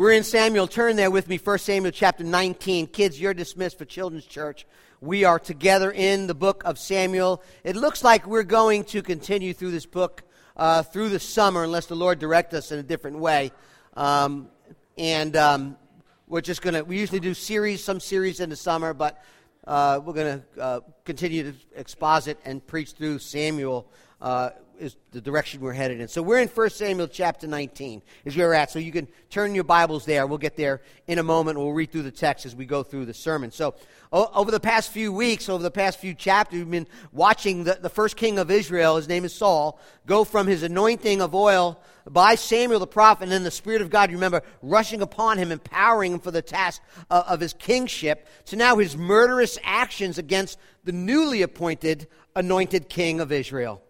We're in Samuel. Turn there with me, 1 Samuel chapter 19. Kids, you're dismissed for Children's Church. We are together in the book of Samuel. It looks like we're going to continue through this book uh, through the summer, unless the Lord direct us in a different way. Um, and um, we're just going to, we usually do series, some series in the summer, but uh, we're going to uh, continue to exposit and preach through Samuel uh, is the direction we're headed in. So we're in 1 Samuel chapter 19 is where we're at. So you can turn your Bibles there. We'll get there in a moment. We'll read through the text as we go through the sermon. So over the past few weeks, over the past few chapters, we've been watching the, the first king of Israel, his name is Saul, go from his anointing of oil by Samuel the prophet, and then the Spirit of God, remember, rushing upon him, empowering him for the task of, of his kingship, to now his murderous actions against the newly appointed anointed king of Israel.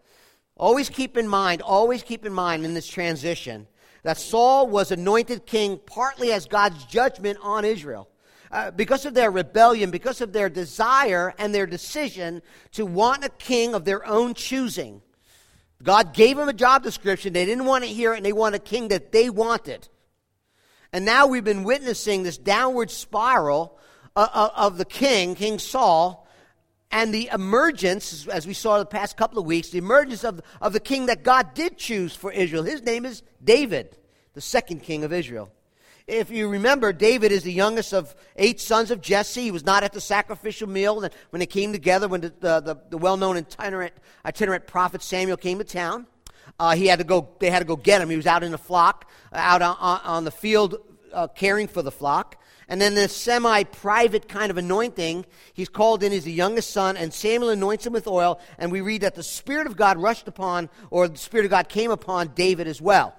Always keep in mind, always keep in mind in this transition that Saul was anointed king partly as God's judgment on Israel. Uh, because of their rebellion, because of their desire and their decision to want a king of their own choosing. God gave them a job description. They didn't want to hear it, and they want a king that they wanted. And now we've been witnessing this downward spiral uh, uh, of the king, King Saul, and the emergence, as we saw the past couple of weeks, the emergence of, of the king that God did choose for Israel. His name is David, the second king of Israel. If you remember, David is the youngest of eight sons of Jesse. He was not at the sacrificial meal when they came together, when the, the, the, the well known itinerant, itinerant prophet Samuel came to town. Uh, he had to go, they had to go get him. He was out in the flock, out on, on the field uh, caring for the flock. And then this semi private kind of anointing, he's called in as the youngest son, and Samuel anoints him with oil. And we read that the Spirit of God rushed upon, or the Spirit of God came upon David as well.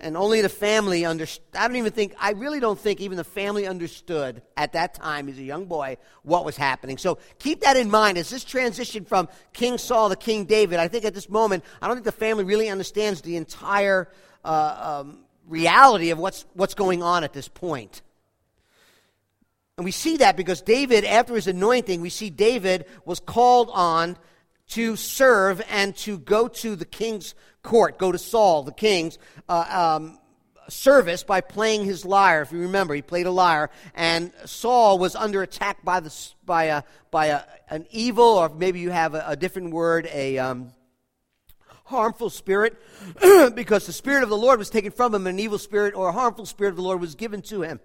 And only the family understood. I don't even think, I really don't think even the family understood at that time, as a young boy, what was happening. So keep that in mind as this transition from King Saul to King David. I think at this moment, I don't think the family really understands the entire uh, um, reality of what's, what's going on at this point. And we see that because David, after his anointing, we see David was called on to serve and to go to the king's court, go to Saul, the king's uh, um, service by playing his lyre. If you remember, he played a lyre, and Saul was under attack by the by a by a, an evil, or maybe you have a, a different word, a um, harmful spirit, because the spirit of the Lord was taken from him, and an evil spirit or a harmful spirit of the Lord was given to him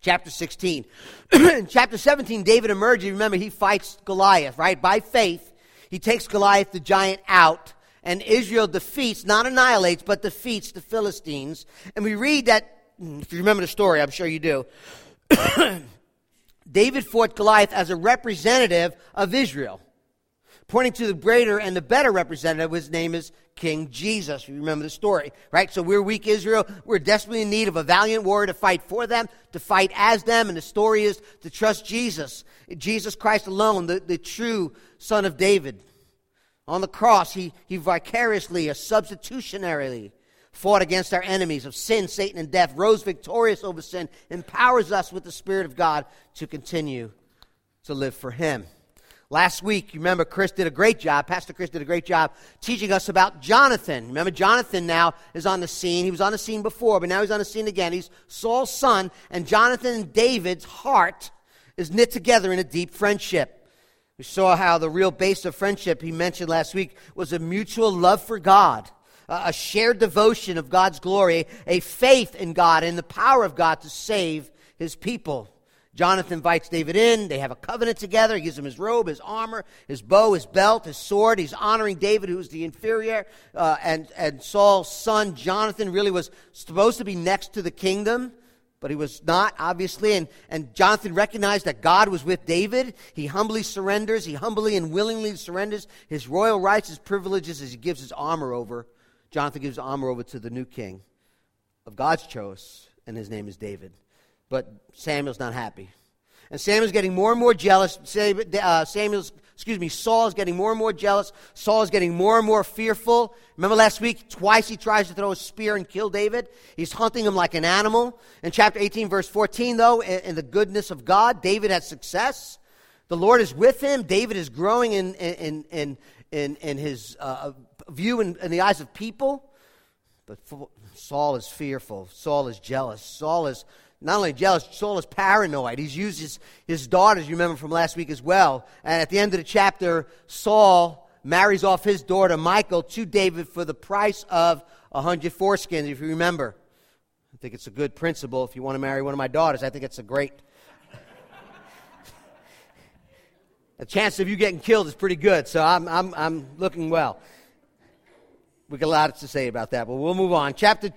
chapter 16. in chapter 17, David emerges. Remember, he fights Goliath, right? By faith, he takes Goliath the giant out, and Israel defeats, not annihilates, but defeats the Philistines. And we read that, hmm, if you remember the story, I'm sure you do. David fought Goliath as a representative of Israel pointing to the greater and the better representative. His name is King Jesus. You remember the story, right? So we're weak Israel. We're desperately in need of a valiant warrior to fight for them, to fight as them. And the story is to trust Jesus, Jesus Christ alone, the, the true Son of David. On the cross, he, he vicariously, a substitutionarily, fought against our enemies of sin, Satan, and death, rose victorious over sin, empowers us with the Spirit of God to continue to live for Him. Last week, you remember Chris did a great job, Pastor Chris did a great job teaching us about Jonathan. Remember, Jonathan now is on the scene. He was on the scene before, but now he's on the scene again. He's Saul's son, and Jonathan and David's heart is knit together in a deep friendship. We saw how the real base of friendship he mentioned last week was a mutual love for God, a shared devotion of God's glory, a faith in God and the power of God to save his people. Jonathan invites David in. They have a covenant together. He gives him his robe, his armor, his bow, his belt, his sword. He's honoring David, who's the inferior. Uh, and, and Saul's son, Jonathan, really was supposed to be next to the kingdom, but he was not, obviously. And, and Jonathan recognized that God was with David. He humbly surrenders. He humbly and willingly surrenders his royal rights, his privileges, as he gives his armor over. Jonathan gives armor over to the new king of God's choice, and his name is David. But Samuel's not happy. And Samuel's getting more and more jealous. Uh, Samuel's, excuse me, Saul's getting more and more jealous. Saul's getting more and more fearful. Remember last week, twice he tries to throw a spear and kill David. He's hunting him like an animal. In chapter 18, verse 14, though, in the goodness of God, David has success. The Lord is with him. David is growing in, in, in, in, in his uh, view in, in the eyes of people. But Saul is fearful. Saul is jealous. Saul is not only jealous, Saul is paranoid. He's used his, his daughters, you remember from last week as well. And at the end of the chapter, Saul marries off his daughter, Michal, to David for the price of a hundred foreskins, if you remember. I think it's a good principle. If you want to marry one of my daughters, I think it's a great. the chance of you getting killed is pretty good, so I'm, I'm, I'm looking well. We got a lot to say about that, but we'll move on. Chapter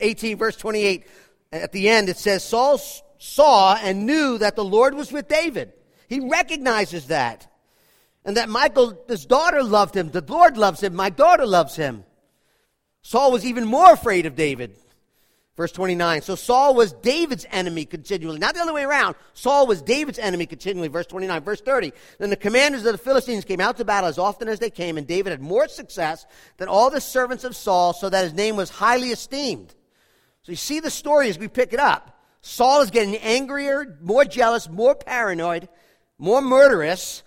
18, verse 28 at the end, it says, Saul saw and knew that the Lord was with David. He recognizes that. And that Michal, his daughter, loved him. The Lord loves him. My daughter loves him. Saul was even more afraid of David. Verse 29. So Saul was David's enemy continually. Not the other way around. Saul was David's enemy continually. Verse 29. Verse 30. Then the commanders of the Philistines came out to battle as often as they came, and David had more success than all the servants of Saul, so that his name was highly esteemed. So you see the story as we pick it up. Saul is getting angrier, more jealous, more paranoid, more murderous.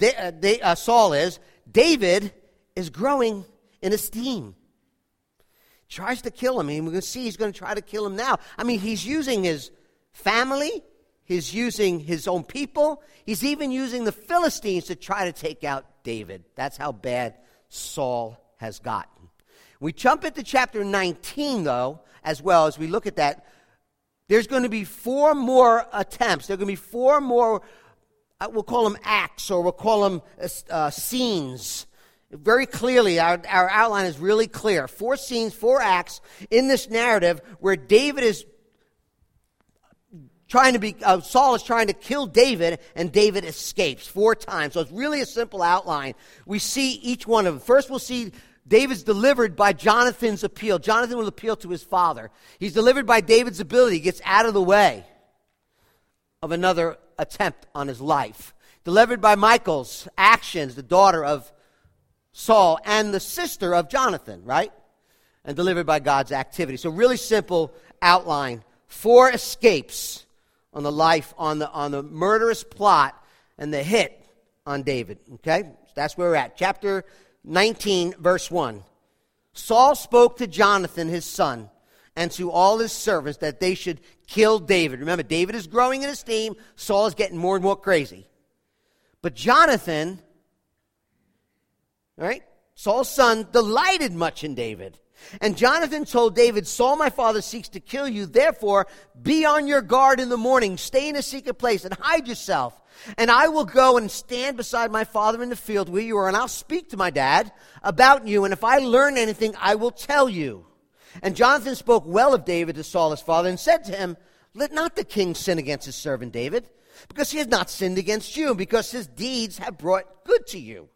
Uh, uh, Saul is. David is growing in esteem. Tries to kill him. Mean, we're going to see he's going to try to kill him now. I mean, he's using his family, he's using his own people, he's even using the Philistines to try to take out David. That's how bad Saul has gotten. We jump into chapter 19, though, as well as we look at that. There's going to be four more attempts. There are going to be four more, uh, we'll call them acts or we'll call them uh, uh, scenes. Very clearly, our, our outline is really clear. Four scenes, four acts in this narrative where David is trying to be, uh, Saul is trying to kill David, and David escapes four times. So it's really a simple outline. We see each one of them. First, we'll see David's delivered by Jonathan's appeal. Jonathan will appeal to his father. He's delivered by David's ability, he gets out of the way of another attempt on his life. Delivered by Michal's actions, the daughter of Saul and the sister of Jonathan, right? And delivered by God's activity. So, really simple outline. Four escapes on the life, on the, on the murderous plot and the hit on David. Okay? So that's where we're at. Chapter 19, verse 1. Saul spoke to Jonathan, his son, and to all his servants that they should kill David. Remember, David is growing in esteem, Saul is getting more and more crazy. But Jonathan, right, Saul's son, delighted much in David. And Jonathan told David, Saul, my father, seeks to kill you. Therefore, be on your guard in the morning. Stay in a secret place and hide yourself. And I will go and stand beside my father in the field where you are, and I'll speak to my dad about you. And if I learn anything, I will tell you. And Jonathan spoke well of David to Saul his father and said to him, Let not the king sin against his servant David, because he has not sinned against you, because his deeds have brought good to you.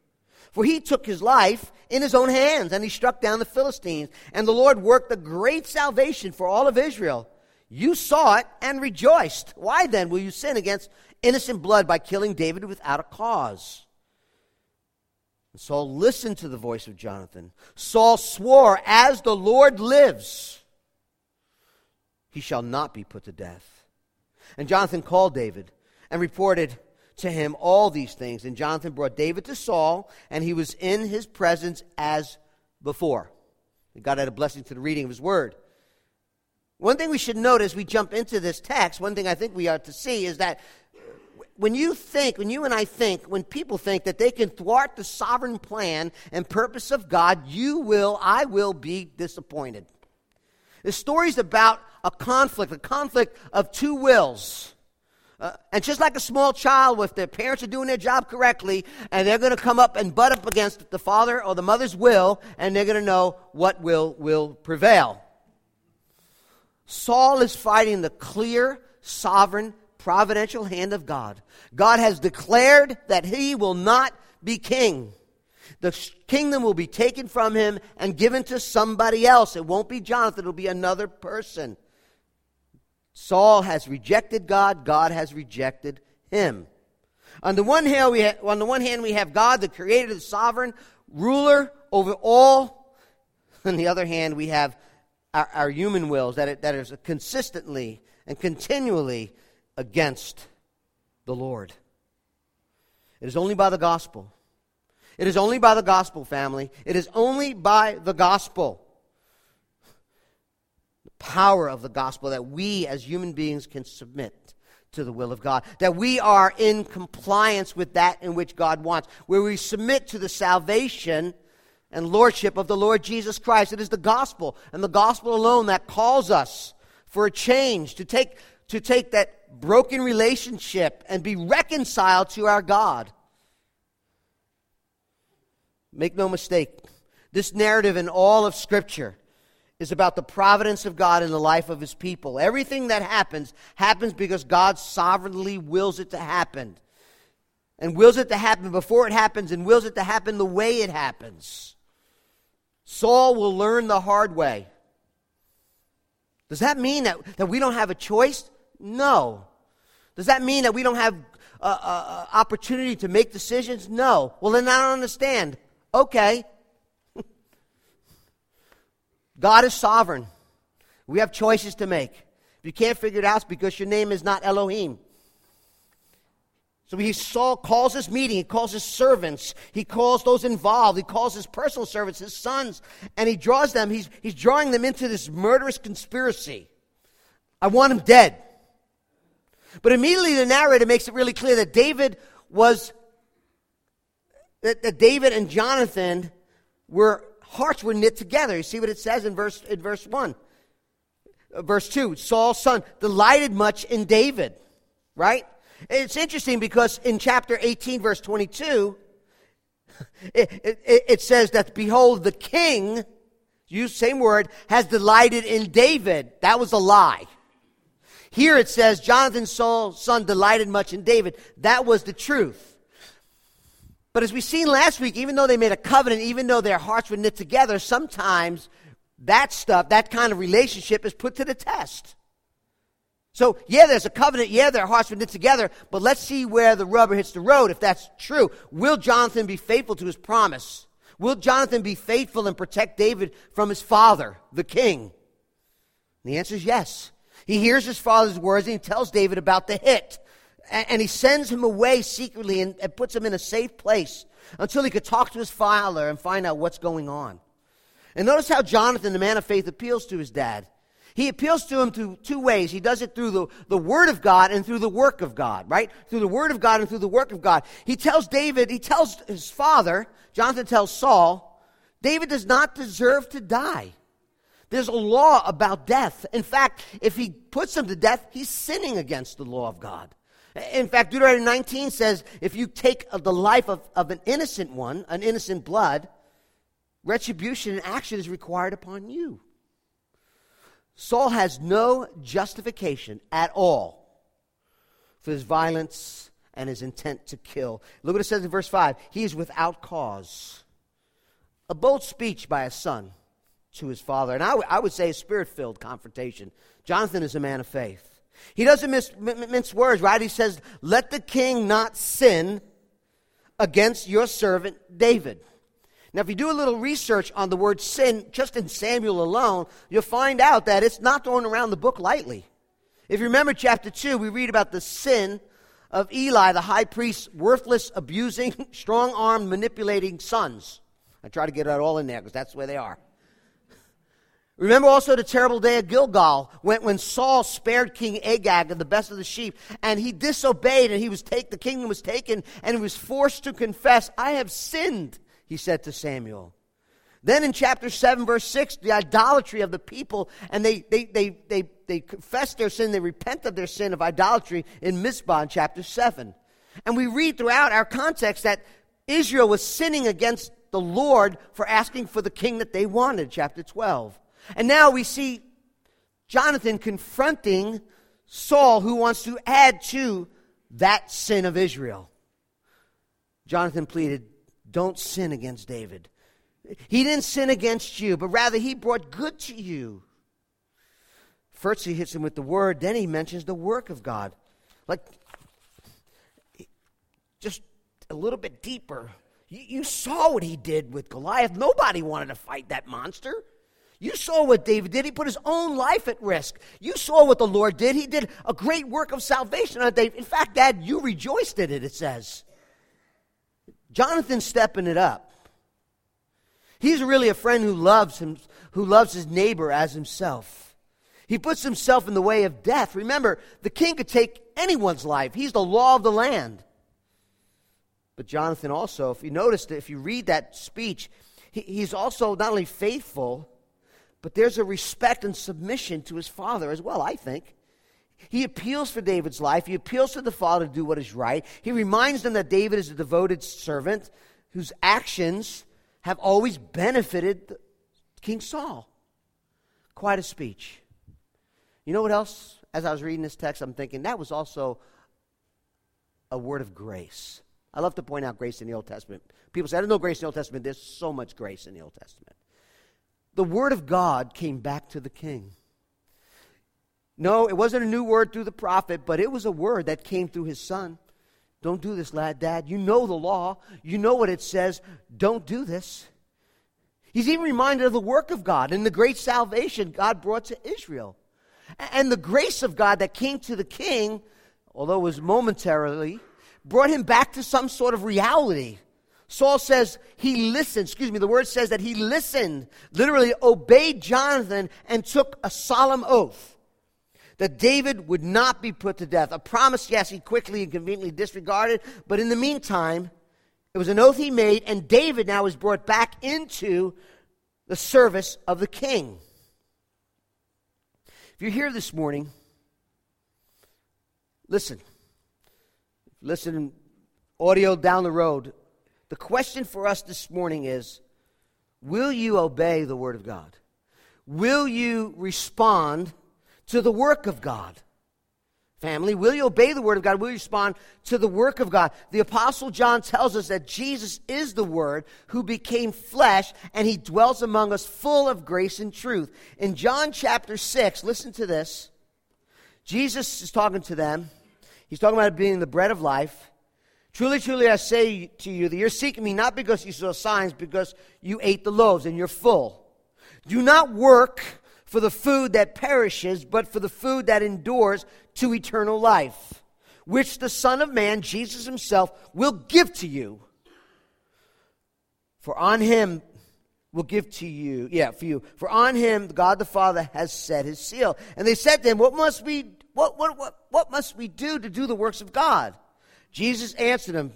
For he took his life in his own hands, and he struck down the Philistines. And the Lord worked a great salvation for all of Israel. You saw it and rejoiced. Why then will you sin against innocent blood by killing David without a cause. And Saul listened to the voice of Jonathan. Saul swore, As the Lord lives, he shall not be put to death. And Jonathan called David and reported to him all these things. And Jonathan brought David to Saul, and he was in his presence as before. God had a blessing to the reading of his word. One thing we should note as we jump into this text, one thing I think we are to see is that when you think, when you and I think, when people think that they can thwart the sovereign plan and purpose of God, you will, I will be disappointed. The story's about a conflict, a conflict of two wills. Uh, and just like a small child, if their parents are doing their job correctly, and they're going to come up and butt up against the father or the mother's will, and they're going to know what will will prevail. Saul is fighting the clear, sovereign providential hand of God. God has declared that he will not be king. The kingdom will be taken from him and given to somebody else. It won't be Jonathan, it'll be another person. Saul has rejected God, God has rejected him. On the one hand, we have, on the one hand, we have God, the creator, the sovereign ruler over all. On the other hand, we have our, our human wills that, it, that is consistently and continually against the Lord. It is only by the gospel. It is only by the gospel, family. It is only by the gospel power of the gospel that we as human beings can submit to the will of God, that we are in compliance with that in which God wants, where we submit to the salvation and lordship of the Lord Jesus Christ. It is the gospel and the gospel alone that calls us for a change, to take, to take that broken relationship and be reconciled to our God. Make no mistake, this narrative in all of Scripture is about the providence of God in the life of his people. Everything that happens happens because God sovereignly wills it to happen. And wills it to happen before it happens and wills it to happen the way it happens. Saul will learn the hard way. Does that mean that, that we don't have a choice? No. Does that mean that we don't have uh, uh, opportunity to make decisions? No. Well, then I don't understand. Okay. God is sovereign. We have choices to make. If you can't figure it out, because your name is not Elohim. So he Saul calls his meeting, he calls his servants, he calls those involved, he calls his personal servants, his sons, and he draws them, he's, he's drawing them into this murderous conspiracy. I want him dead. But immediately the narrator makes it really clear that David was, that, that David and Jonathan were hearts were knit together. You see what it says in verse, in verse 1. Uh, verse 2 Saul's son delighted much in David, right? It's interesting because in chapter 18, verse 22, it, it, it says that, behold, the king, use same word, has delighted in David. That was a lie. Here it says, Jonathan Saul's son delighted much in David. That was the truth. But as we seen last week, even though they made a covenant, even though their hearts were knit together, sometimes that stuff, that kind of relationship is put to the test. So, yeah, there's a covenant. Yeah, their hearts were knit together. But let's see where the rubber hits the road if that's true. Will Jonathan be faithful to his promise? Will Jonathan be faithful and protect David from his father, the king? And the answer is yes. He hears his father's words and he tells David about the hit and he sends him away secretly and, and puts him in a safe place until he could talk to his father and find out what's going on. And notice how Jonathan, the man of faith, appeals to his dad. He appeals to him through two ways. He does it through the, the Word of God and through the work of God, right? Through the Word of God and through the work of God. He tells David, he tells his father, Jonathan tells Saul, David does not deserve to die. There's a law about death. In fact, if he puts him to death, he's sinning against the law of God. In fact, Deuteronomy 19 says if you take the life of, of an innocent one, an innocent blood, retribution and action is required upon you. Saul has no justification at all for his violence and his intent to kill. Look what it says in verse 5 he is without cause. A bold speech by a son to his father. And I, w- I would say a spirit filled confrontation. Jonathan is a man of faith. He doesn't miss, mince words, right? He says, Let the king not sin against your servant David. Now, if you do a little research on the word sin, just in Samuel alone, you'll find out that it's not thrown around the book lightly. If you remember chapter 2, we read about the sin of Eli, the high priest's worthless, abusing, strong armed, manipulating sons. I try to get that all in there because that's where they are. Remember also the terrible day of Gilgal when, when Saul spared King Agag of the best of the sheep and he disobeyed and he was take, the kingdom was taken and he was forced to confess, I have sinned, he said to Samuel. Then in chapter 7, verse 6, the idolatry of the people, and they, they, they, they, they confess their sin, they repent of their sin of idolatry in Mizpah in chapter 7. And we read throughout our context that Israel was sinning against the Lord for asking for the king that they wanted, chapter 12. And now we see Jonathan confronting Saul, who wants to add to that sin of Israel. Jonathan pleaded, Don't sin against David. He didn't sin against you, but rather he brought good to you. First, he hits him with the word, then he mentions the work of God. Like, just a little bit deeper. You, you saw what he did with Goliath. Nobody wanted to fight that monster. You saw what David did. He put his own life at risk. You saw what the Lord did. He did a great work of salvation on David. In fact, Dad, you rejoiced in it, it says. Jonathan's stepping it up. He's really a friend who loves him, who loves his neighbor as himself. He puts himself in the way of death. Remember, the king could take anyone's life, he's the law of the land. But Jonathan also, if you noticed, if you read that speech, he, he's also not only faithful, but there's a respect and submission to his father as well, I think. He appeals for David's life. He appeals to the father to do what is right. He reminds them that David is a devoted servant whose actions have always benefited King Saul. Quite a speech. You know what else? As I was reading this text, I'm thinking that was also a word of grace. I love to point out grace in the Old Testament. People say, I don't know grace in the Old Testament. There's so much grace in the Old Testament. The word of God came back to the king. No, it wasn't a new word through the prophet, but it was a word that came through his son. Don't do this, lad, dad. You know the law. You know what it says. Don't do this. He's even reminded of the work of God and the great salvation God brought to Israel. And the grace of God that came to the king, although it was momentarily, brought him back to some sort of reality. Saul says he listened, excuse me, the word says that he listened, literally obeyed Jonathan and took a solemn oath that David would not be put to death. A promise, yes, he quickly and conveniently disregarded, but in the meantime, it was an oath he made, and David now is brought back into the service of the king. If you're here this morning, listen. Listen, audio down the road. The question for us this morning is Will you obey the Word of God? Will you respond to the work of God. Family, will you obey the word of God? Will you respond to the work of God? The apostle John tells us that Jesus is the word who became flesh and he dwells among us full of grace and truth. In John chapter 6, listen to this. Jesus is talking to them. He's talking about being the bread of life. Truly, truly, I say to you that you're seeking me not because you saw signs, because you ate the loaves and you're full. Do not work for the food that perishes, but for the food that endures to eternal life, which the Son of Man, Jesus Himself, will give to you. For on Him will give to you, yeah, for you. For on Him God the Father has set His seal. And they said to Him, What must we, what, what, what, what must we do to do the works of God? Jesus answered them,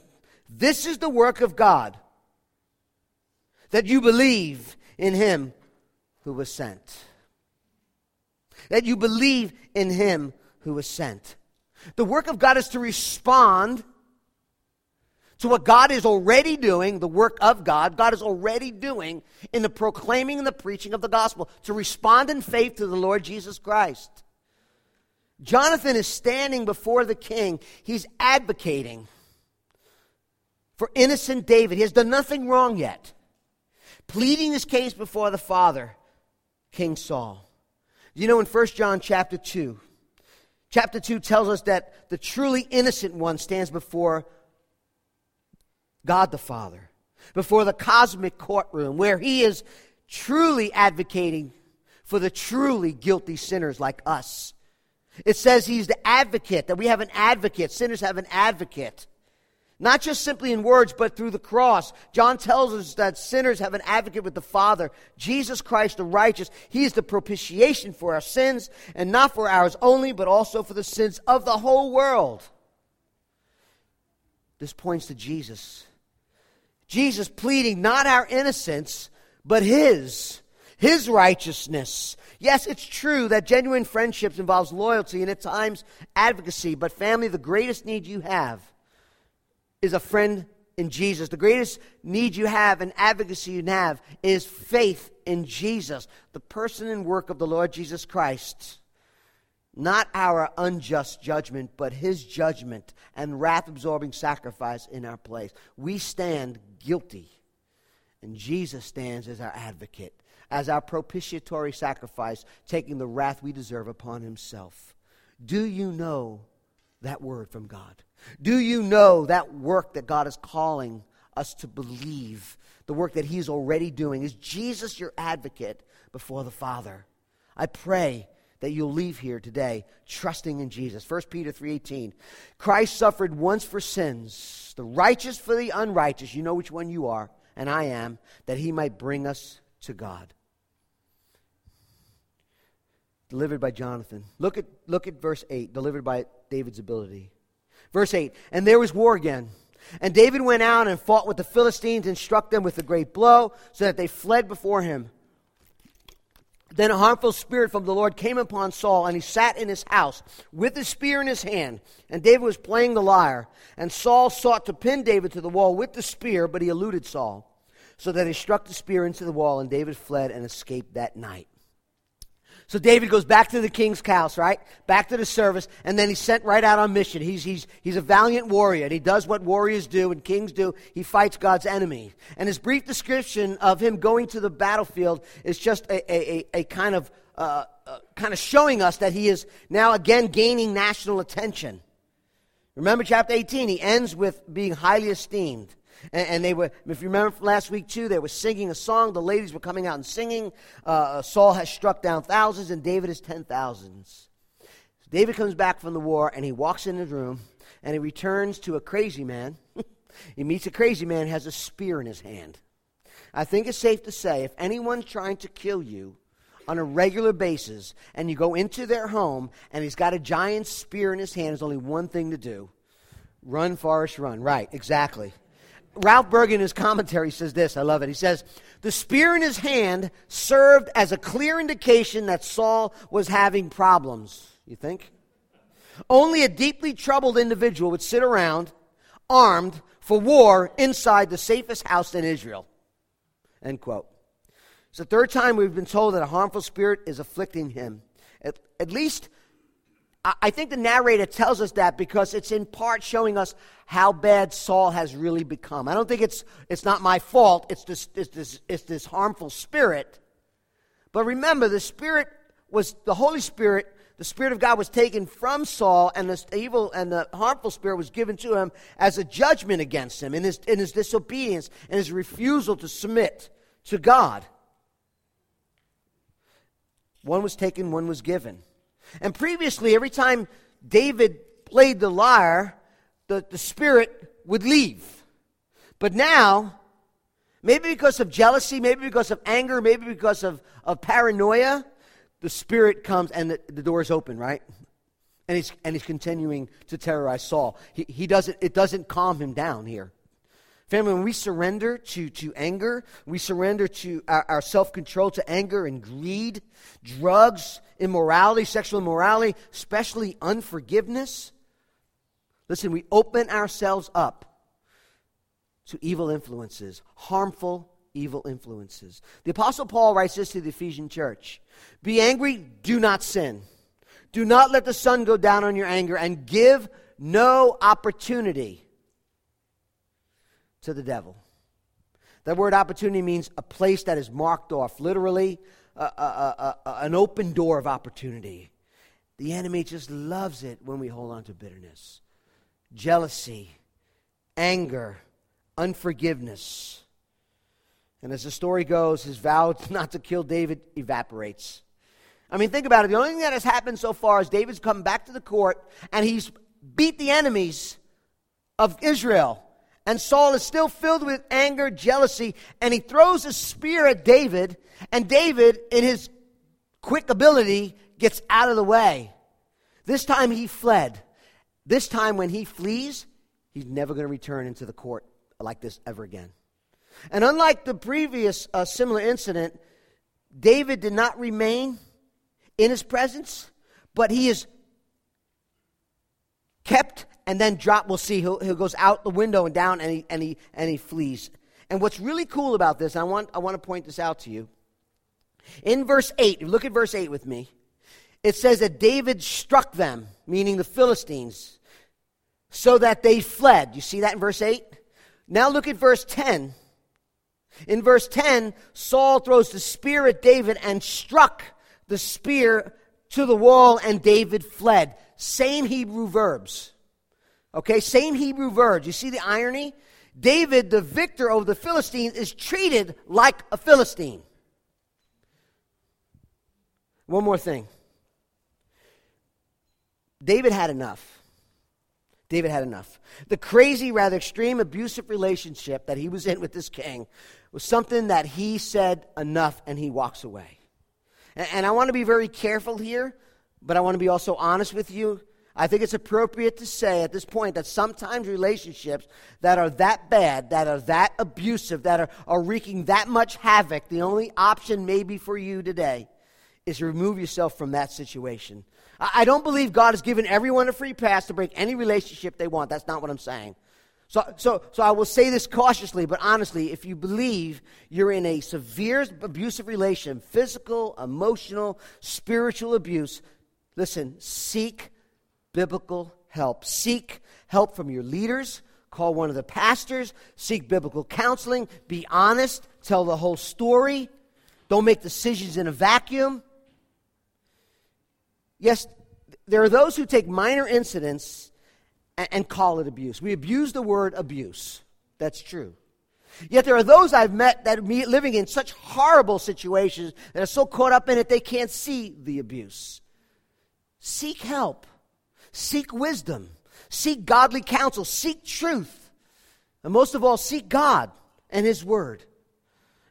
This is the work of God, that you believe in Him who was sent that you believe in him who was sent. The work of God is to respond to what God is already doing, the work of God, God is already doing in the proclaiming and the preaching of the gospel, to respond in faith to the Lord Jesus Christ. Jonathan is standing before the king. He's advocating for innocent David. He has done nothing wrong yet. Pleading his case before the father, King Saul. You know, in 1 John chapter 2, chapter 2 tells us that the truly innocent one stands before God the Father, before the cosmic courtroom, where he is truly advocating for the truly guilty sinners like us. It says he's the advocate, that we have an advocate. Sinners have an advocate. Not just simply in words, but through the cross. John tells us that sinners have an advocate with the Father, Jesus Christ the righteous. He is the propitiation for our sins, and not for ours only, but also for the sins of the whole world. This points to Jesus. Jesus pleading not our innocence, but His, His righteousness. Yes, it's true that genuine friendships involves loyalty and at times advocacy, but family, the greatest need you have is a friend in Jesus. The greatest need you have and advocacy you have is faith in Jesus, the person and work of the Lord Jesus Christ. Not our unjust judgment, but his judgment and wrath absorbing sacrifice in our place. We stand guilty, and Jesus stands as our advocate, as our propitiatory sacrifice, taking the wrath we deserve upon himself. Do you know that word from God? Do you know that work that God is calling us to believe, the work that He's already doing? Is Jesus your advocate before the Father? I pray that you'll leave here today trusting in Jesus. 1 Peter 3:18. Christ suffered once for sins, the righteous for the unrighteous. You know which one you are, and I am, that he might bring us to God. Delivered by Jonathan. Look at, look at verse 8, delivered by David's ability. Verse 8, and there was war again. And David went out and fought with the Philistines and struck them with a great blow, so that they fled before him. Then a harmful spirit from the Lord came upon Saul, and he sat in his house with a spear in his hand. And David was playing the lyre. And Saul sought to pin David to the wall with the spear, but he eluded Saul, so that he struck the spear into the wall, and David fled and escaped that night. So David goes back to the king's house, right? Back to the service, and then he's sent right out on mission. He's, he's, he's a valiant warrior, and he does what warriors do and kings do. He fights God's enemy. And his brief description of him going to the battlefield is just a, a, a, kind of uh, uh, kind of showing us that he is now again gaining national attention. Remember chapter 18, he ends with being highly esteemed. And, and, they were, if you remember last week too, they were singing a song. The ladies were coming out and singing. Uh, Saul has struck down thousands, and David is ten thousands. So David comes back from the war, and he walks in his room, and he returns to a crazy man. he meets a crazy man, has a spear in his hand. I think it's safe to say if anyone's trying to kill you on a regular basis, and you go into their home, and he's got a giant spear in his hand, there's only one thing to do run, Forrest, run. Right, exactly. Ralph Berg in his commentary says this, I love it. He says, The spear in his hand served as a clear indication that Saul was having problems. You think? Only a deeply troubled individual would sit around armed for war inside the safest house in Israel. End quote. It's the third time we've been told that a harmful spirit is afflicting him. At, at least I think the narrator tells us that because it's in part showing us how bad Saul has really become. I don't think it's, it's not my fault, it's this, it's, this, it's this harmful spirit. But remember, the spirit was, the Holy Spirit, the Spirit of God was taken from Saul, and the evil and the harmful spirit was given to him as a judgment against him in his, in his disobedience and his refusal to submit to God. One was taken, one was given. And previously, every time David played the lyre, the, the spirit would leave. But now, maybe because of jealousy, maybe because of anger, maybe because of, of paranoia, the spirit comes and the, the door is open, right? And he's, and he's continuing to terrorize Saul. He, he doesn't, it doesn't calm him down here. Family, when we surrender to, to anger, we surrender to our, our self control to anger and greed, drugs, immorality, sexual immorality, especially unforgiveness. Listen, we open ourselves up to evil influences, harmful evil influences. The Apostle Paul writes this to the Ephesian church Be angry, do not sin. Do not let the sun go down on your anger, and give no opportunity to the devil. That word opportunity means a place that is marked off, literally, an open door of opportunity. The enemy just loves it when we hold on to bitterness, jealousy, anger, unforgiveness. And as the story goes, his vow not to kill David evaporates. I mean, think about it. The only thing that has happened so far is David's come back to the court and he's beat the enemies of Israel. And Saul is still filled with anger, jealousy, and he throws a spear at David. And David, in his quick ability, gets out of the way. This time he fled. This time, when he flees, he's never going to return into the court like this ever again. And unlike the previous uh, similar incident, David did not remain in his presence, but he is kept and then drop. We'll see. He'll, he goes out the window and down, and he, and, he, and he flees. And what's really cool about this, I want, I want to point this out to you. In verse 8, look at verse 8 with me, it says that David struck them, meaning the Philistines, so that they fled. You see that in verse 8? Now look at verse 10. In verse 10, Saul throws the spear at David and struck the spear to the wall, and David fled. Same Hebrew verbs. Okay, same Hebrew verb. You see the irony? David, the victor over the Philistines, is treated like a Philistine. One more thing. David had enough. David had enough. The crazy, rather extreme, abusive relationship that he was in with this king was something that he said enough and he walks away. And, I want to be very careful here, but I want to be also honest with you. I think it's appropriate to say at this point that sometimes relationships that are that bad, that are that abusive, that are, are wreaking that much havoc, the only option maybe for you today is to remove yourself from that situation. I, I don't believe God has given everyone a free pass to break any relationship they want. That's not what I'm saying. So, so, so I will say this cautiously, but honestly, if you believe you're in a severe abusive relation, physical, emotional, spiritual abuse, listen, seek biblical help. Seek help from your leaders. Call one of the pastors. Seek biblical counseling. Be honest. Tell the whole story. Don't make decisions in a vacuum. Yes, there are those who take minor incidents and, and call it abuse. We abuse the word abuse. That's true. Yet there are those I've met that are living in such horrible situations that are so caught up in it they can't see the abuse. Seek help. Seek wisdom. Seek godly counsel. Seek truth. And most of all, seek God and His Word.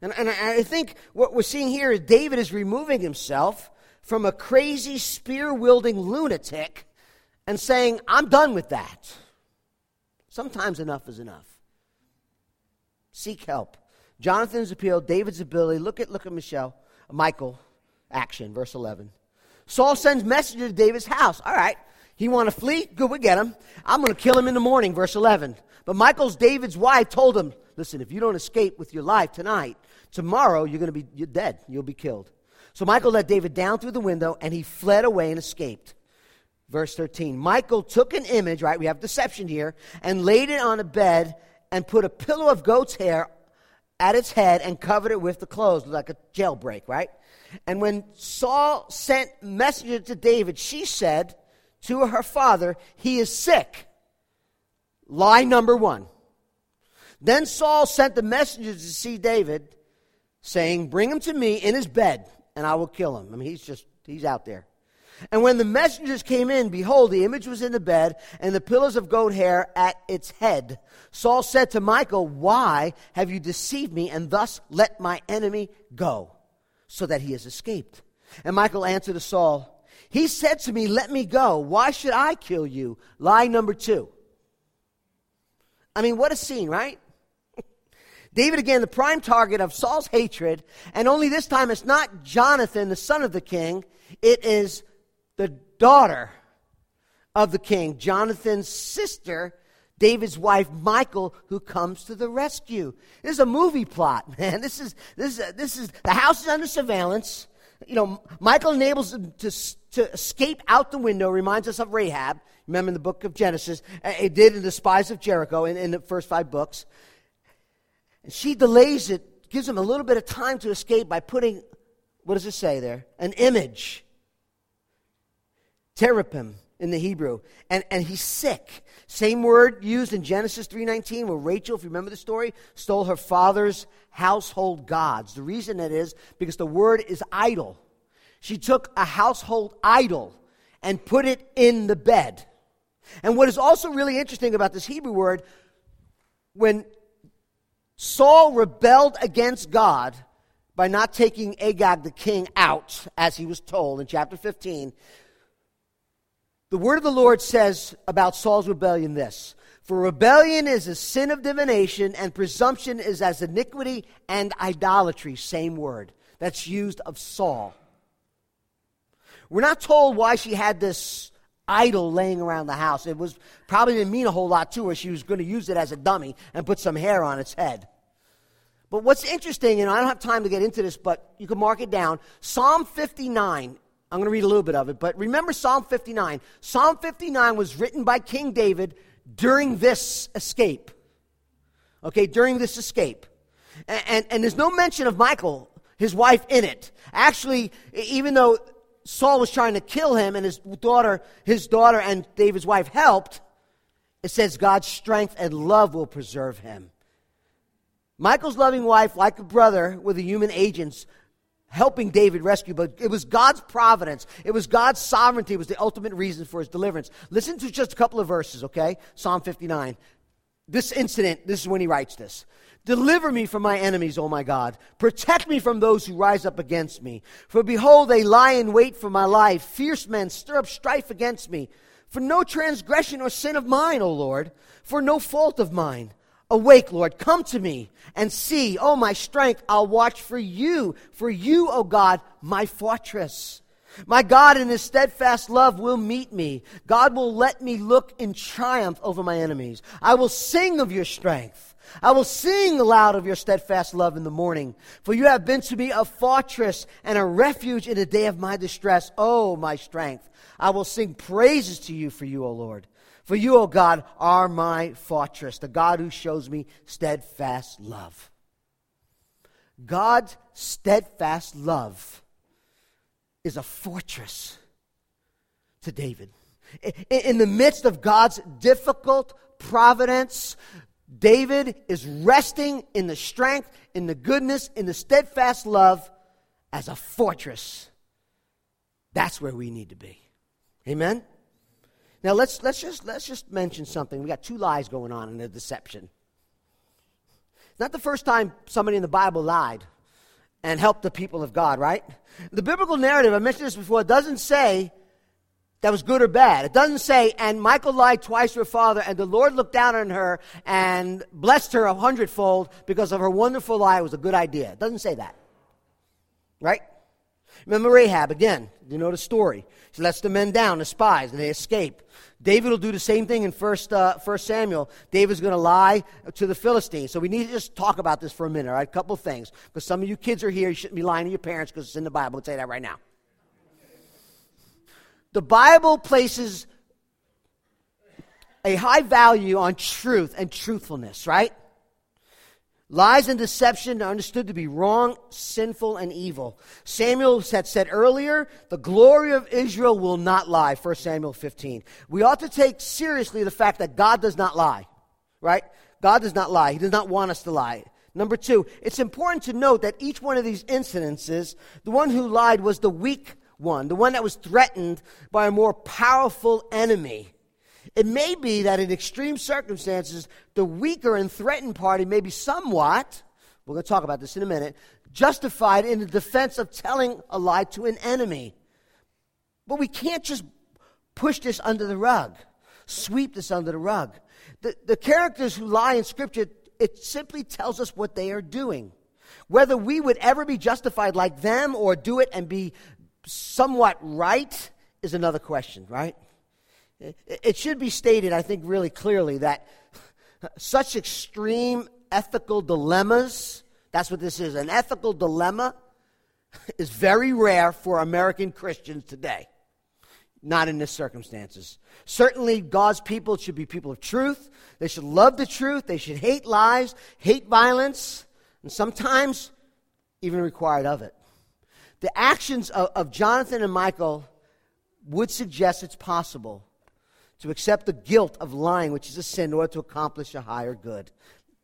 And, and I think what we're seeing here is David is removing himself from a crazy spear wielding lunatic and saying, I'm done with that. Sometimes enough is enough. Seek help. Jonathan's appeal, David's ability. Look at look at Michelle, Michal, action, verse 11. Saul sends messenger to David's house. All right. He want to flee? Good, we get him. I'm going to kill him in the morning, verse 11. But Michal's David's wife told him, listen, if you don't escape with your life tonight, tomorrow you're going to be you're dead. You'll be killed. So Michal let David down through the window and he fled away and escaped. Verse 13 Michal took an image, right? We have deception here, and laid it on a bed and put a pillow of goat's hair at its head and covered it with the clothes, like a jailbreak, right? And when Saul sent messenger to David, she said to her father, He is sick. Lie number one. Then Saul sent the messenger to see David, saying, Bring him to me in his bed, and I will kill him. I mean, he's just, he's out there. And when the messengers came in, behold, the image was in the bed, and the pillars of goat hair at its head. Saul said to Michal, Why have you deceived me, and thus let my enemy go, so that he has escaped? And Michal answered to Saul, He said to me, Let me go. Why should I kill you? Lie number two. I mean, what a scene, right? David, again, the prime target of Saul's hatred, and only this time it's not Jonathan, the son of the king, it is the daughter of the king, Jonathan's sister, David's wife, Michal, who comes to the rescue. This is a movie plot, man. This is, this is, this is, the house is under surveillance. You know, Michal enables them to, to escape out the window, reminds us of Rahab. Remember in the book of Genesis, uh, it did in the spies of Jericho in, in the first five books. And she delays it, gives him a little bit of time to escape by putting, what does it say there? An image Teraphim in the Hebrew. And, and he's sick. Same word used in Genesis 3.19 where Rachel, if you remember the story, stole her father's household gods. The reason that is because the word is idol. She took a household idol and put it in the bed. And what is also really interesting about this Hebrew word, when Saul rebelled against God by not taking Agag the king out, as he was told in chapter 15, the word of the Lord says about Saul's rebellion this For rebellion is a sin of divination, and presumption is as iniquity and idolatry. Same word. That's used of Saul. We're not told why she had this idol laying around the house. It was probably didn't mean a whole lot to her. She was going to use it as a dummy and put some hair on its head. But what's interesting, and I don't have time to get into this, but you can mark it down. Psalm 59 I'm going to read a little bit of it, but remember Psalm 59. Psalm 59 was written by King David during this escape. Okay, during this escape. And, and, and, there's no mention of Michal, his wife, in it. Actually, even though Saul was trying to kill him and his daughter, his daughter and David's wife helped, it says God's strength and love will preserve him. Michal's loving wife, like a brother, were the human agents helping David rescue, but it was God's providence. It was God's sovereignty was the ultimate reason for his deliverance. Listen to just a couple of verses, okay? Psalm 59. this incident, this is when he writes this. Deliver me from my enemies, O my God. Protect me from those who rise up against me. For behold, they lie in wait for my life. Fierce men stir up strife against me. For no transgression or sin of mine, O Lord, for no fault of mine. Awake, Lord, come to me and see. O my strength, I'll watch for you. For you, O God, my fortress. My God in his steadfast love will meet me. God will let me look in triumph over my enemies. I will sing of your strength. I will sing aloud of your steadfast love in the morning, for you have been to me a fortress and a refuge in the day of my distress. Oh, my strength. I will sing praises to you for you, O Lord. For you, O God, are my fortress, the God who shows me steadfast love. God's steadfast love is a fortress to David. In the midst of God's difficult providence, David is resting in the strength, in the goodness, in the steadfast love as a fortress. That's where we need to be. Amen? Now let's, let's, just, let's just mention something. We got two lies going on in the deception. Not the first time somebody in the Bible lied and helped the people of God, right? The biblical narrative, I mentioned this before, doesn't say that was good or bad. It doesn't say, and Michal lied twice to her father, and the Lord looked down on her and blessed her a hundredfold because of her wonderful lie. It was a good idea. It doesn't say that. Right? Remember Rahab again. You know the story. She lets the men down, the spies, and they escape. David will do the same thing in First, uh, First Samuel. David's going to lie to the Philistines. So we need to just talk about this for a minute, all right? A couple of things. Because some of you kids are here, you shouldn't be lying to your parents because it's in the Bible. I'll you that right now. The Bible places a high value on truth and truthfulness, right? Lies and deception are understood to be wrong, sinful, and evil. Samuel had said earlier, the glory of Israel will not lie, 1 Samuel 15. We ought to take seriously the fact that God does not lie, right? God does not lie. He does not want us to lie. Number two, it's important to note that each one of these incidences, the one who lied was the weak one, the one that was threatened by a more powerful enemy. It may be that in extreme circumstances, the weaker and threatened party may be somewhat, we're going to talk about this in a minute, justified in the defense of telling a lie to an enemy. But we can't just push this under the rug, sweep this under the rug. The, the characters who lie in Scripture, it simply tells us what they are doing. Whether we would ever be justified like them or do it and be somewhat right is another question, right? It should be stated, I think, really clearly that such extreme ethical dilemmas, that's what this is, an ethical dilemma, is very rare for American Christians today. Not in this circumstances. Certainly, God's people should be people of truth. They should love the truth. They should hate lies, hate violence, and sometimes even required of it. The actions of, of Jonathan and Michal would suggest it's possible to accept the guilt of lying, which is a sin, in order to accomplish a higher good.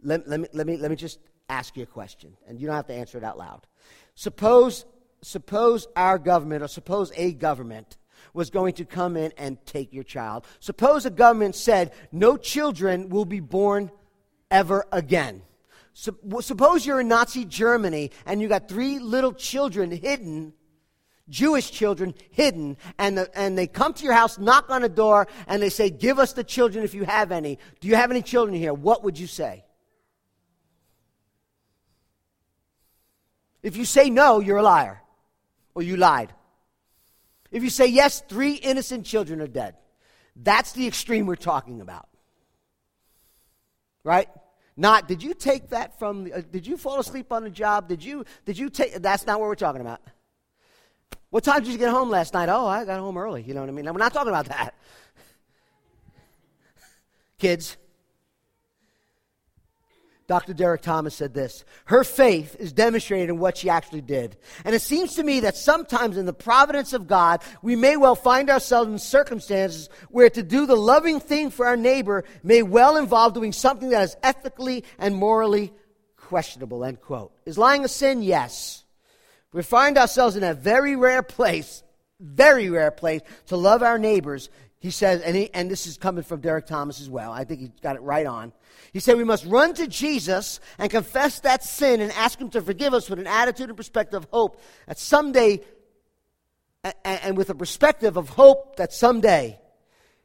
Let, let, me, let, me, let me just ask you a question, and you don't have to answer it out loud. Suppose, suppose our government, or suppose a government, was going to come in and take your child. Suppose a government said, no children will be born ever again. Suppose you're in Nazi Germany and you got three little children hidden, Jewish children hidden, and, the, and they come to your house, knock on the door, and they say, Give us the children if you have any. Do you have any children here? What would you say? If you say no, you're a liar, or you lied. If you say yes, three innocent children are dead. That's the extreme we're talking about. Right? Not, did you take that from, uh, did you fall asleep on the job? Did you, did you take, that's not what we're talking about. What time did you get home last night? Oh, I got home early. You know what I mean? Now, we're not talking about that. Kids, Dr. Derek Thomas said this Her faith is demonstrated in what she actually did. And it seems to me that sometimes in the providence of God, we may well find ourselves in circumstances where to do the loving thing for our neighbor may well involve doing something that is ethically and morally questionable. End quote. Is lying a sin? Yes. We find ourselves in a very rare place, very rare place to love our neighbors. he says, and, he, and this is coming from Derek Thomas as well. I think he got it right on. He said, We must run to Jesus and confess that sin and ask Him to forgive us with an attitude and perspective of hope that someday, and, with a perspective of hope that someday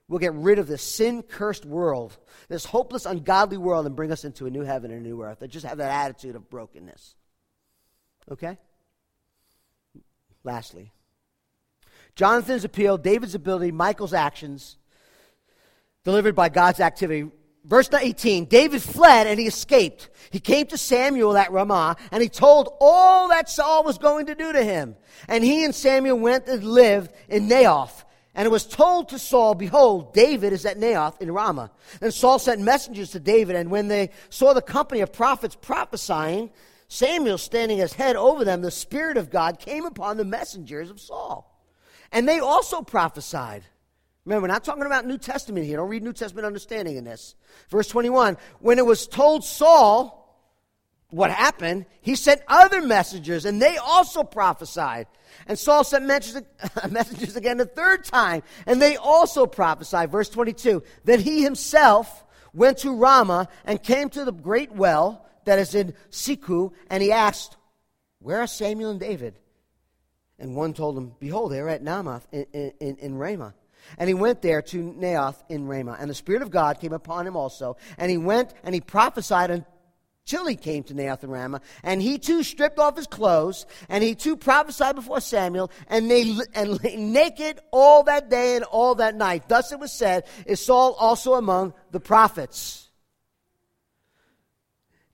we'll get rid of this sin cursed world, this hopeless, ungodly world, and bring us into a new heaven and a new earth. That just have that attitude of brokenness. Okay? Lastly, Jonathan's appeal, David's ability, Michal's actions, delivered by God's activity. Verse 18 David fled and he escaped. He came to Samuel at Ramah and he told all that Saul was going to do to him. And he and Samuel went and lived in Naioth. And it was told to Saul, Behold, David is at Naioth in Ramah. Then Saul sent messengers to David, and when they saw the company of prophets prophesying, Samuel standing as head over them, the Spirit of God came upon the messengers of Saul. And they also prophesied. Remember, we're not talking about New Testament here. Don't read New Testament understanding in this. Verse 21 When it was told Saul what happened, he sent other messengers, and they also prophesied. And Saul sent messengers again the third time, and they also prophesied. Verse 22 Then he himself went to Ramah and came to the great well that is in Secu, and he asked, Where are Samuel and David? And one told him, Behold, they are at Naamath in, in, in Ramah. And he went there to Naioth in Ramah. And the Spirit of God came upon him also. And he went and he prophesied until he came to Naioth in Ramah. And he too stripped off his clothes. And he too prophesied before Samuel. And they and lay naked all that day and all that night. Thus it was said, Is Saul also among the prophets?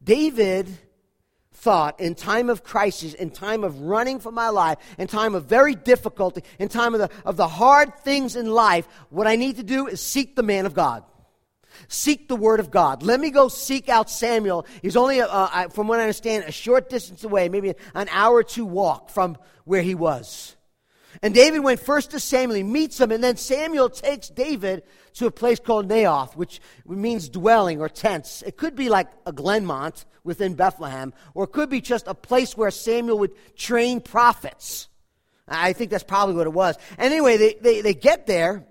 David thought in time of crisis, in time of running for my life, in time of very difficulty, in time of the, of the hard things in life, what I need to do is seek the man of God. Seek the word of God. Let me go seek out Samuel. He's only, uh, uh from what I understand, a short distance away, maybe an hour or two walk from where he was. And David went first to Samuel. He meets him, and then Samuel takes David to a place called Naioth, which means dwelling or tents. It could be like a Glenmont within Bethlehem, or it could be just a place where Samuel would train prophets. I think that's probably what it was. Anyway, they, they, they get there,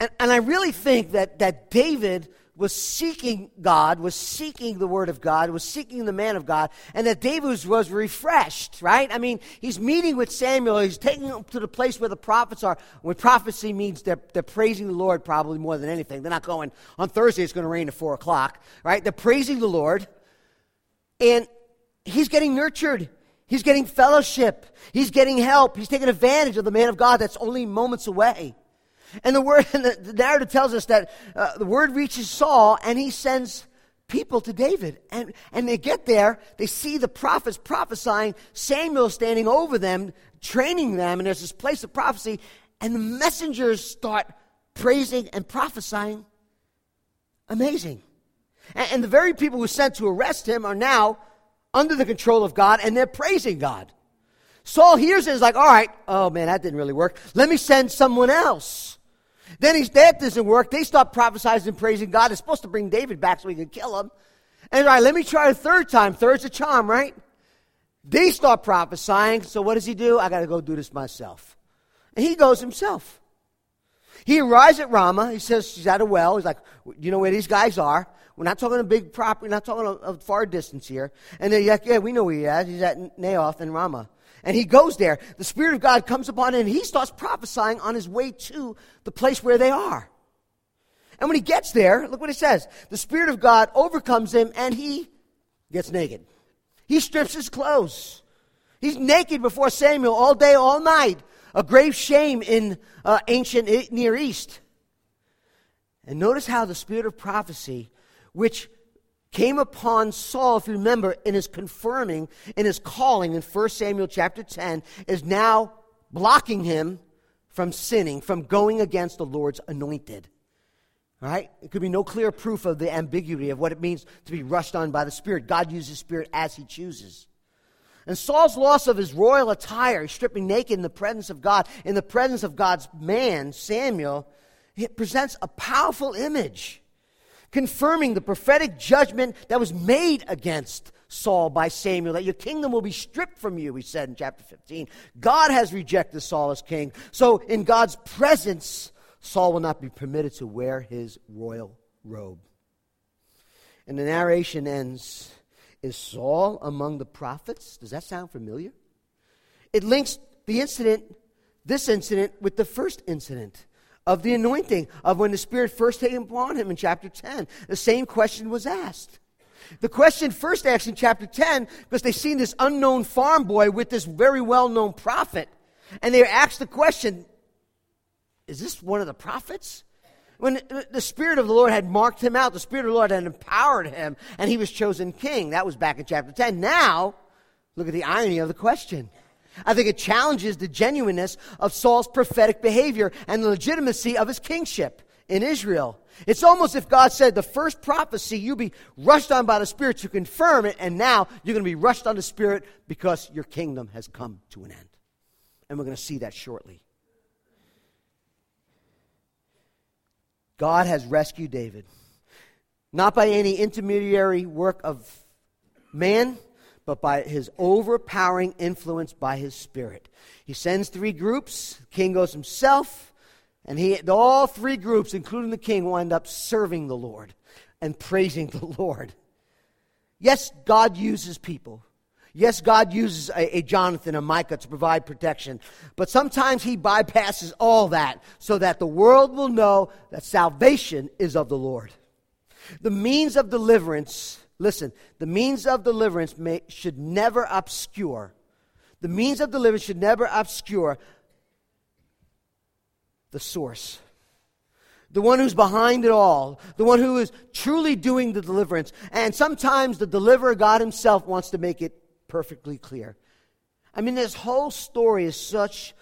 and, and I really think that, that David was seeking God, was seeking the Word of God, was seeking the man of God, and that David was, refreshed, right? I mean, he's meeting with Samuel, he's taking him to the place where the prophets are. When prophecy means they're, they're praising the Lord probably more than anything. They're not going, on Thursday it's going to rain at 4 o'clock, right? They're praising the Lord, and he's getting nurtured. He's getting fellowship. He's getting help. He's taking advantage of the man of God that's only moments away. And the word, and the, the narrative tells us that uh, the word reaches Saul, and he sends people to David. And, and they get there, they see the prophets prophesying, Samuel standing over them, training them, and there's this place of prophecy, and the messengers start praising and prophesying. Amazing. And, and the very people who sent to arrest him are now under the control of God, and they're praising God. Saul hears it and is like, all right, oh man, that didn't really work. Let me send someone else. Then he's, that doesn't work. They stop prophesying and praising God. It's supposed to bring David back so he can kill him. And all right, let me try a third time. Third's a charm, right? They start prophesying. So what does he do? I got to go do this myself. And he goes himself. He arrives at Ramah. He says he's at a well. He's like, you know where these guys are? We're not talking a big property. We're not talking a, a far distance here. And they're like, yeah, we know where he is. He's at Naioth and Ramah. And he goes there. The Spirit of God comes upon him and he starts prophesying on his way to the place where they are. And when he gets there, look what it says. The Spirit of God overcomes him and he gets naked. He strips his clothes. He's naked before Samuel all day, all night. A grave shame in uh, ancient Near East. And notice how the spirit of prophecy, which came upon Saul, if you remember, in his confirming, in his calling in 1 Samuel chapter 10, is now blocking him from sinning, from going against the Lord's anointed. Right? It could be no clear proof of the ambiguity of what it means to be rushed on by the Spirit. God uses Spirit as he chooses. And Saul's loss of his royal attire, stripping naked in the presence of God, in the presence of God's man, Samuel, it presents a powerful image confirming the prophetic judgment that was made against Saul by Samuel, that your kingdom will be stripped from you, he said in chapter 15. God has rejected Saul as king. So, in God's presence, Saul will not be permitted to wear his royal robe. And the narration ends Is Saul among the prophets? Does that sound familiar? It links the incident, this incident, with the first incident of the anointing, of when the Spirit first came upon him in chapter 10. The same question was asked. The question first asked in chapter 10 because they seen this unknown farm boy with this very well known prophet. And they asked the question Is this one of the prophets? When the Spirit of the Lord had marked him out, the Spirit of the Lord had empowered him, and he was chosen king. That was back in chapter 10. Now, look at the irony of the question. I think it challenges the genuineness of Saul's prophetic behavior and the legitimacy of his kingship in Israel. It's almost if God said, the first prophecy, you'll be rushed on by the Spirit to confirm it, and now you're going to be rushed on the Spirit because your kingdom has come to an end. And we're going to see that shortly. God has rescued David, not by any intermediary work of man, but by his overpowering influence by his spirit. He sends three groups. The king goes himself, and he, all three groups, including the king, wind up serving the Lord and praising the Lord. Yes, God uses people. Yes, God uses a, a, Jonathan, a Micah to provide protection, but sometimes he bypasses all that so that the world will know that salvation is of the Lord. The means of deliverance Listen, the means of deliverance may, should never obscure. The means of deliverance should never obscure the source. The one who's behind it all, the one who is truly doing the deliverance. And sometimes the deliverer, God Himself, wants to make it perfectly clear. I mean, this whole story is such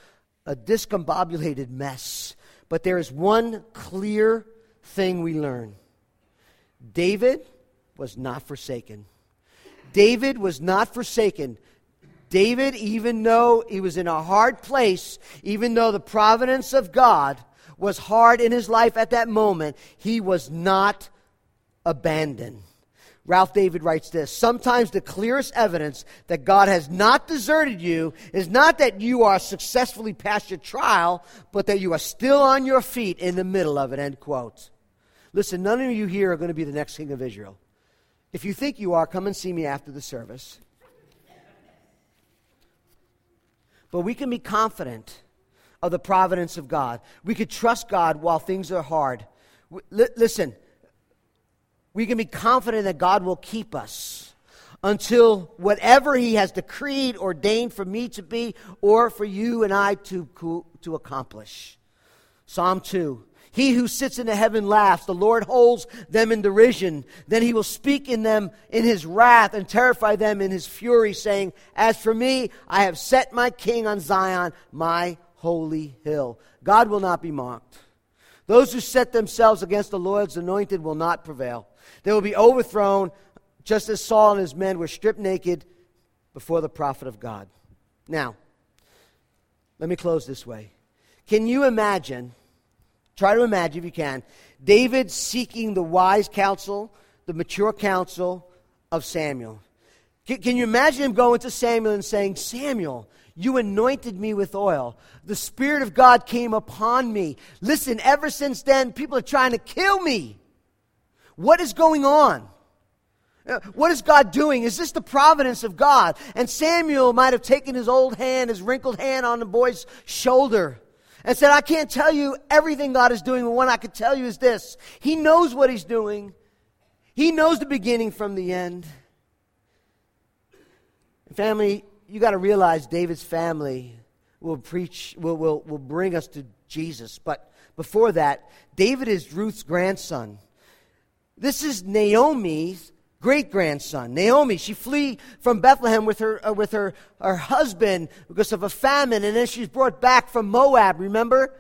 a discombobulated mess. But there is one clear thing we learn David was not forsaken. David was not forsaken. David, even though he was in a hard place, even though the providence of God was hard in his life at that moment, he was not abandoned. Ralph Davis writes this Sometimes the clearest evidence that God has not deserted you is not that you are successfully past your trial, but that you are still on your feet in the middle of it. End quote. Listen, none of you here are going to be the next king of Israel. If you think you are, come and see me after the service. But we can be confident of the providence of God. We could trust God while things are hard. Listen, we can be confident that God will keep us until whatever He has decreed, ordained for me to be, or for you and I to, to accomplish. Psalm 2 he who sits in the heaven laughs. The Lord holds them in derision. Then he will speak in them in his wrath and terrify them in his fury, saying, As for me, I have set my king on Zion, my holy hill. God will not be mocked. Those who set themselves against the Lord's anointed will not prevail. They will be overthrown, just as Saul and his men were stripped naked before the prophet of God. Now, let me close this way. Can you imagine? Try to imagine, if you can, David seeking the wise counsel, the mature counsel of Samuel. Can, can you imagine him going to Samuel and saying, Samuel, you anointed me with oil. The Spirit of God came upon me. Listen, ever since then, people are trying to kill me. What is going on? Uh, what is God doing? Is this the providence of God? And Samuel might have taken his old hand, his wrinkled hand on the boy's shoulder and said, I can't tell you everything God is doing, but what I can tell you is this He knows what He's doing, He knows the beginning from the end. Family, you got to realize David's family will preach, will, will, will bring us to Jesus. But before that, David is Ruth's grandson. This is Naomi's great grandson. Naomi, she flee from Bethlehem with her, uh, with her, her husband because of a famine, and then she's brought back from Moab, remember?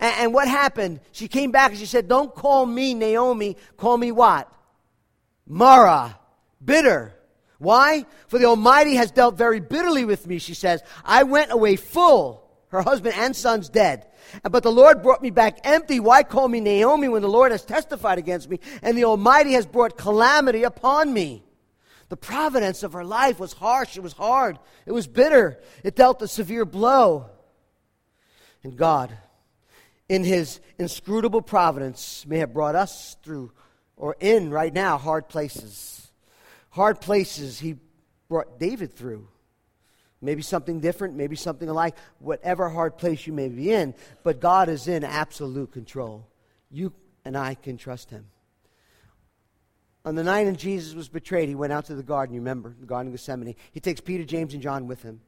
And, and what happened? She came back and she said, Don't call me Naomi, call me what? Mara, bitter. Why? For the Almighty has dealt very bitterly with me, she says. I went away full, her husband and sons dead. But the Lord brought me back empty. Why call me Naomi when the Lord has testified against me and the Almighty has brought calamity upon me? The providence of her life was harsh. It was hard. It was bitter. It dealt a severe blow. And God, in his inscrutable providence, may have brought us through or in right now hard places. Hard places he brought David through. Maybe something different, maybe something alike, whatever hard place you may be in, but God is in absolute control. You and I can trust him. On the night when Jesus was betrayed, he went out to the garden, you remember, the Garden of Gethsemane. He takes Peter, James, and John with him.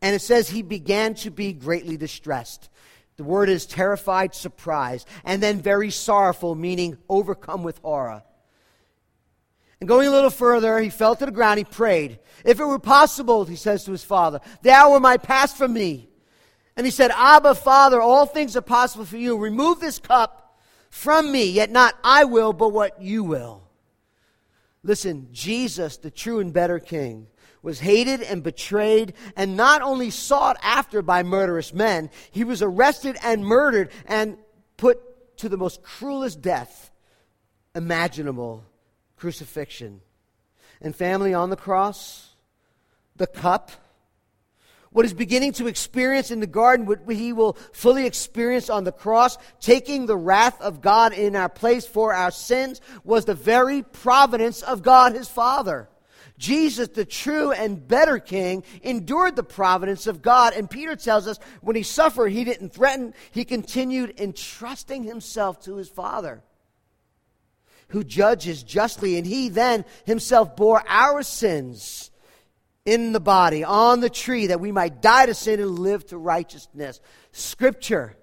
And it says he began to be greatly distressed. The word is terrified, surprised, and then very sorrowful, meaning overcome with horror. And going a little further, he fell to the ground, he prayed. If it were possible, he says to his father, the hour might pass from me. And he said, Abba, Father, all things are possible for you. Remove this cup from me, yet not I will, but what you will. Listen, Jesus, the true and better King, was hated and betrayed and not only sought after by murderous men, he was arrested and murdered and put to the most cruelest death imaginable crucifixion. And family on the cross, the cup, what is beginning to experience in the garden, what he will fully experience on the cross, taking the wrath of God in our place for our sins, was the very providence of God his Father. Jesus, the true and better king, endured the providence of God. And Peter tells us when he suffered, he didn't threaten, he continued entrusting himself to his Father, who judges justly. And he then himself bore our sins in the body on the tree that we might die to sin and live to righteousness. Scripture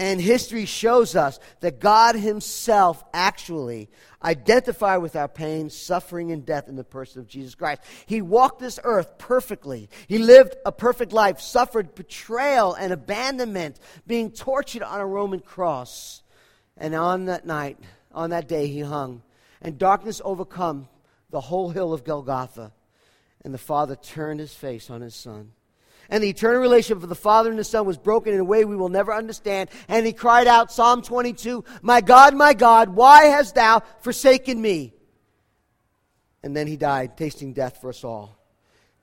and history shows us that God Himself actually identified with our pain, suffering, and death in the person of Jesus Christ. He walked this earth perfectly. He lived a perfect life, suffered betrayal and abandonment, being tortured on a Roman cross. And on that night, on that day, He hung. And darkness overcome the whole hill of Golgotha. And the Father turned His face on His Son and the eternal relationship of the Father and the Son was broken in a way we will never understand. And he cried out, Psalm 22, My God, my God, why hast thou forsaken me? And then he died, tasting death for us all.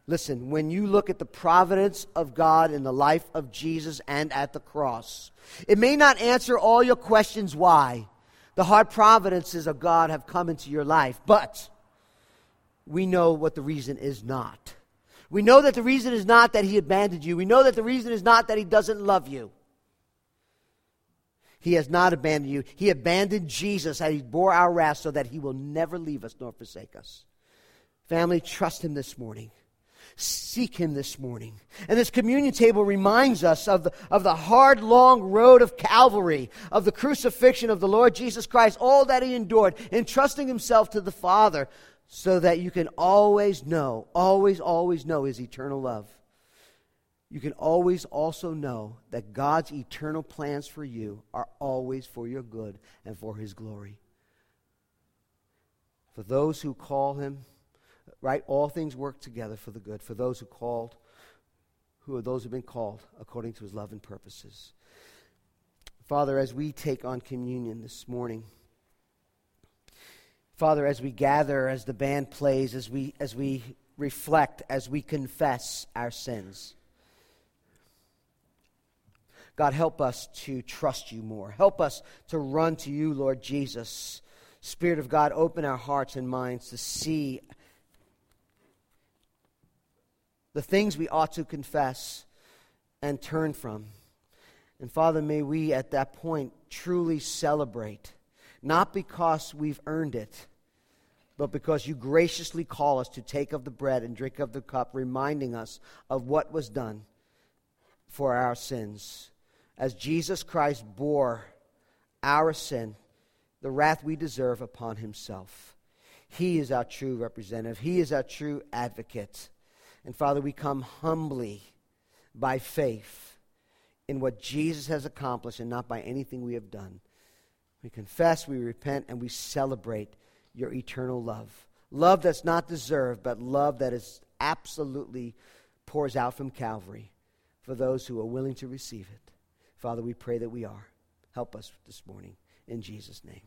Listen, when you look at the providence of God in the life of Jesus and at the cross, it may not answer all your questions why. The hard providences of God have come into your life, but we know what the reason is not. We know that the reason is not that he abandoned you. We know that the reason is not that he doesn't love you. He has not abandoned you. He abandoned Jesus and he bore our wrath so that he will never leave us nor forsake us. Family, trust him this morning. Seek him this morning. And this communion table reminds us of the, of the hard, long road of Calvary, of the crucifixion of the Lord Jesus Christ, all that he endured, entrusting himself to the Father so that you can always know, always, always know His eternal love. You can always also know that God's eternal plans for you are always for your good and for His glory. For those who call Him, right, all things work together for the good. For those who called, who are those who have been called according to His love and purposes. Father, as we take on communion this morning, Father, as we gather, as the band plays, as we, as we reflect, as we confess our sins, God, help us to trust you more. Help us to run to you, Lord Jesus. Spirit of God, open our hearts and minds to see the things we ought to confess and turn from. And Father, may we at that point truly celebrate not because we've earned it, but because you graciously call us to take of the bread and drink of the cup, reminding us of what was done for our sins. As Jesus Christ bore our sin, the wrath we deserve upon himself. He is our true representative, He is our true advocate. And Father, we come humbly by faith in what Jesus has accomplished and not by anything we have done. We confess, we repent, and we celebrate your eternal love. Love that's not deserved, but love that is absolutely pours out from Calvary for those who are willing to receive it. Father, we pray that we are. Help us this morning. In Jesus' name.